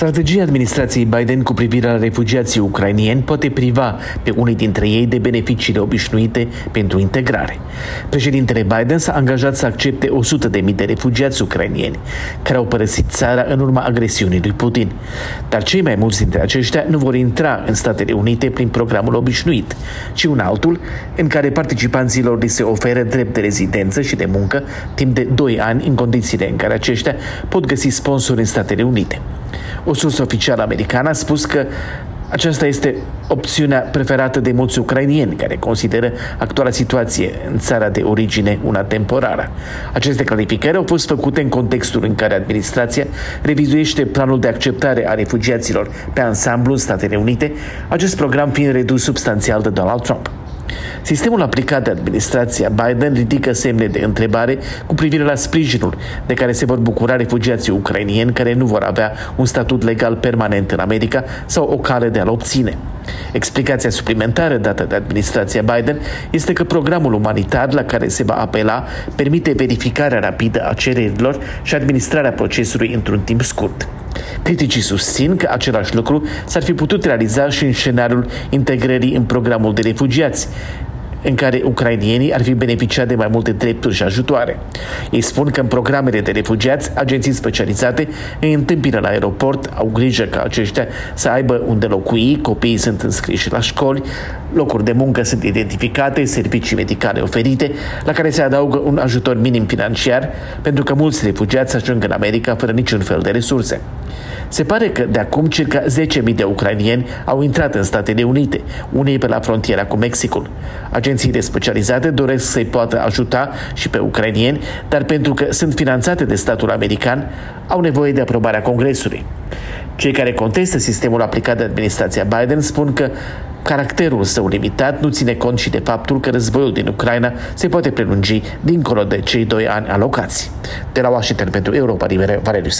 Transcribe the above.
Strategia administrației Biden cu privire la refugiații ucrainieni poate priva pe unii dintre ei de beneficiile obișnuite pentru integrare. Președintele Biden s-a angajat să accepte 100.000 de refugiați ucrainieni care au părăsit țara în urma agresiunii lui Putin. Dar cei mai mulți dintre aceștia nu vor intra în Statele Unite prin programul obișnuit, ci un altul în care participanților li se oferă drept de rezidență și de muncă timp de 2 ani în condițiile în care aceștia pot găsi sponsori în Statele Unite. O sursă oficială americană a spus că aceasta este opțiunea preferată de mulți ucrainieni care consideră actuala situație în țara de origine una temporară. Aceste clarificări au fost făcute în contextul în care administrația revizuiește planul de acceptare a refugiaților pe ansamblu în Statele Unite, acest program fiind redus substanțial de Donald Trump. Sistemul aplicat de administrația Biden ridică semne de întrebare cu privire la sprijinul de care se vor bucura refugiații ucrainieni care nu vor avea un statut legal permanent în America sau o cale de a-l obține. Explicația suplimentară dată de administrația Biden este că programul umanitar la care se va apela permite verificarea rapidă a cererilor și administrarea procesului într-un timp scurt. Criticii susțin că același lucru s-ar fi putut realiza și în scenariul integrării în programul de refugiați, în care ucrainienii ar fi beneficiat de mai multe drepturi și ajutoare. Ei spun că în programele de refugiați, agenții specializate îi întâmpină la aeroport, au grijă ca aceștia să aibă unde locui, copiii sunt înscriși la școli, locuri de muncă sunt identificate, servicii medicale oferite, la care se adaugă un ajutor minim financiar, pentru că mulți refugiați ajung în America fără niciun fel de resurse. Se pare că de acum circa 10.000 de ucrainieni au intrat în Statele Unite, unei pe la frontiera cu Mexicul. Agențiile specializate doresc să-i poată ajuta și pe ucrainieni, dar pentru că sunt finanțate de statul american, au nevoie de aprobarea Congresului. Cei care contestă sistemul aplicat de administrația Biden spun că caracterul său limitat nu ține cont și de faptul că războiul din Ucraina se poate prelungi dincolo de cei doi ani alocați. De la Washington pentru Europa Liberă, Valeriu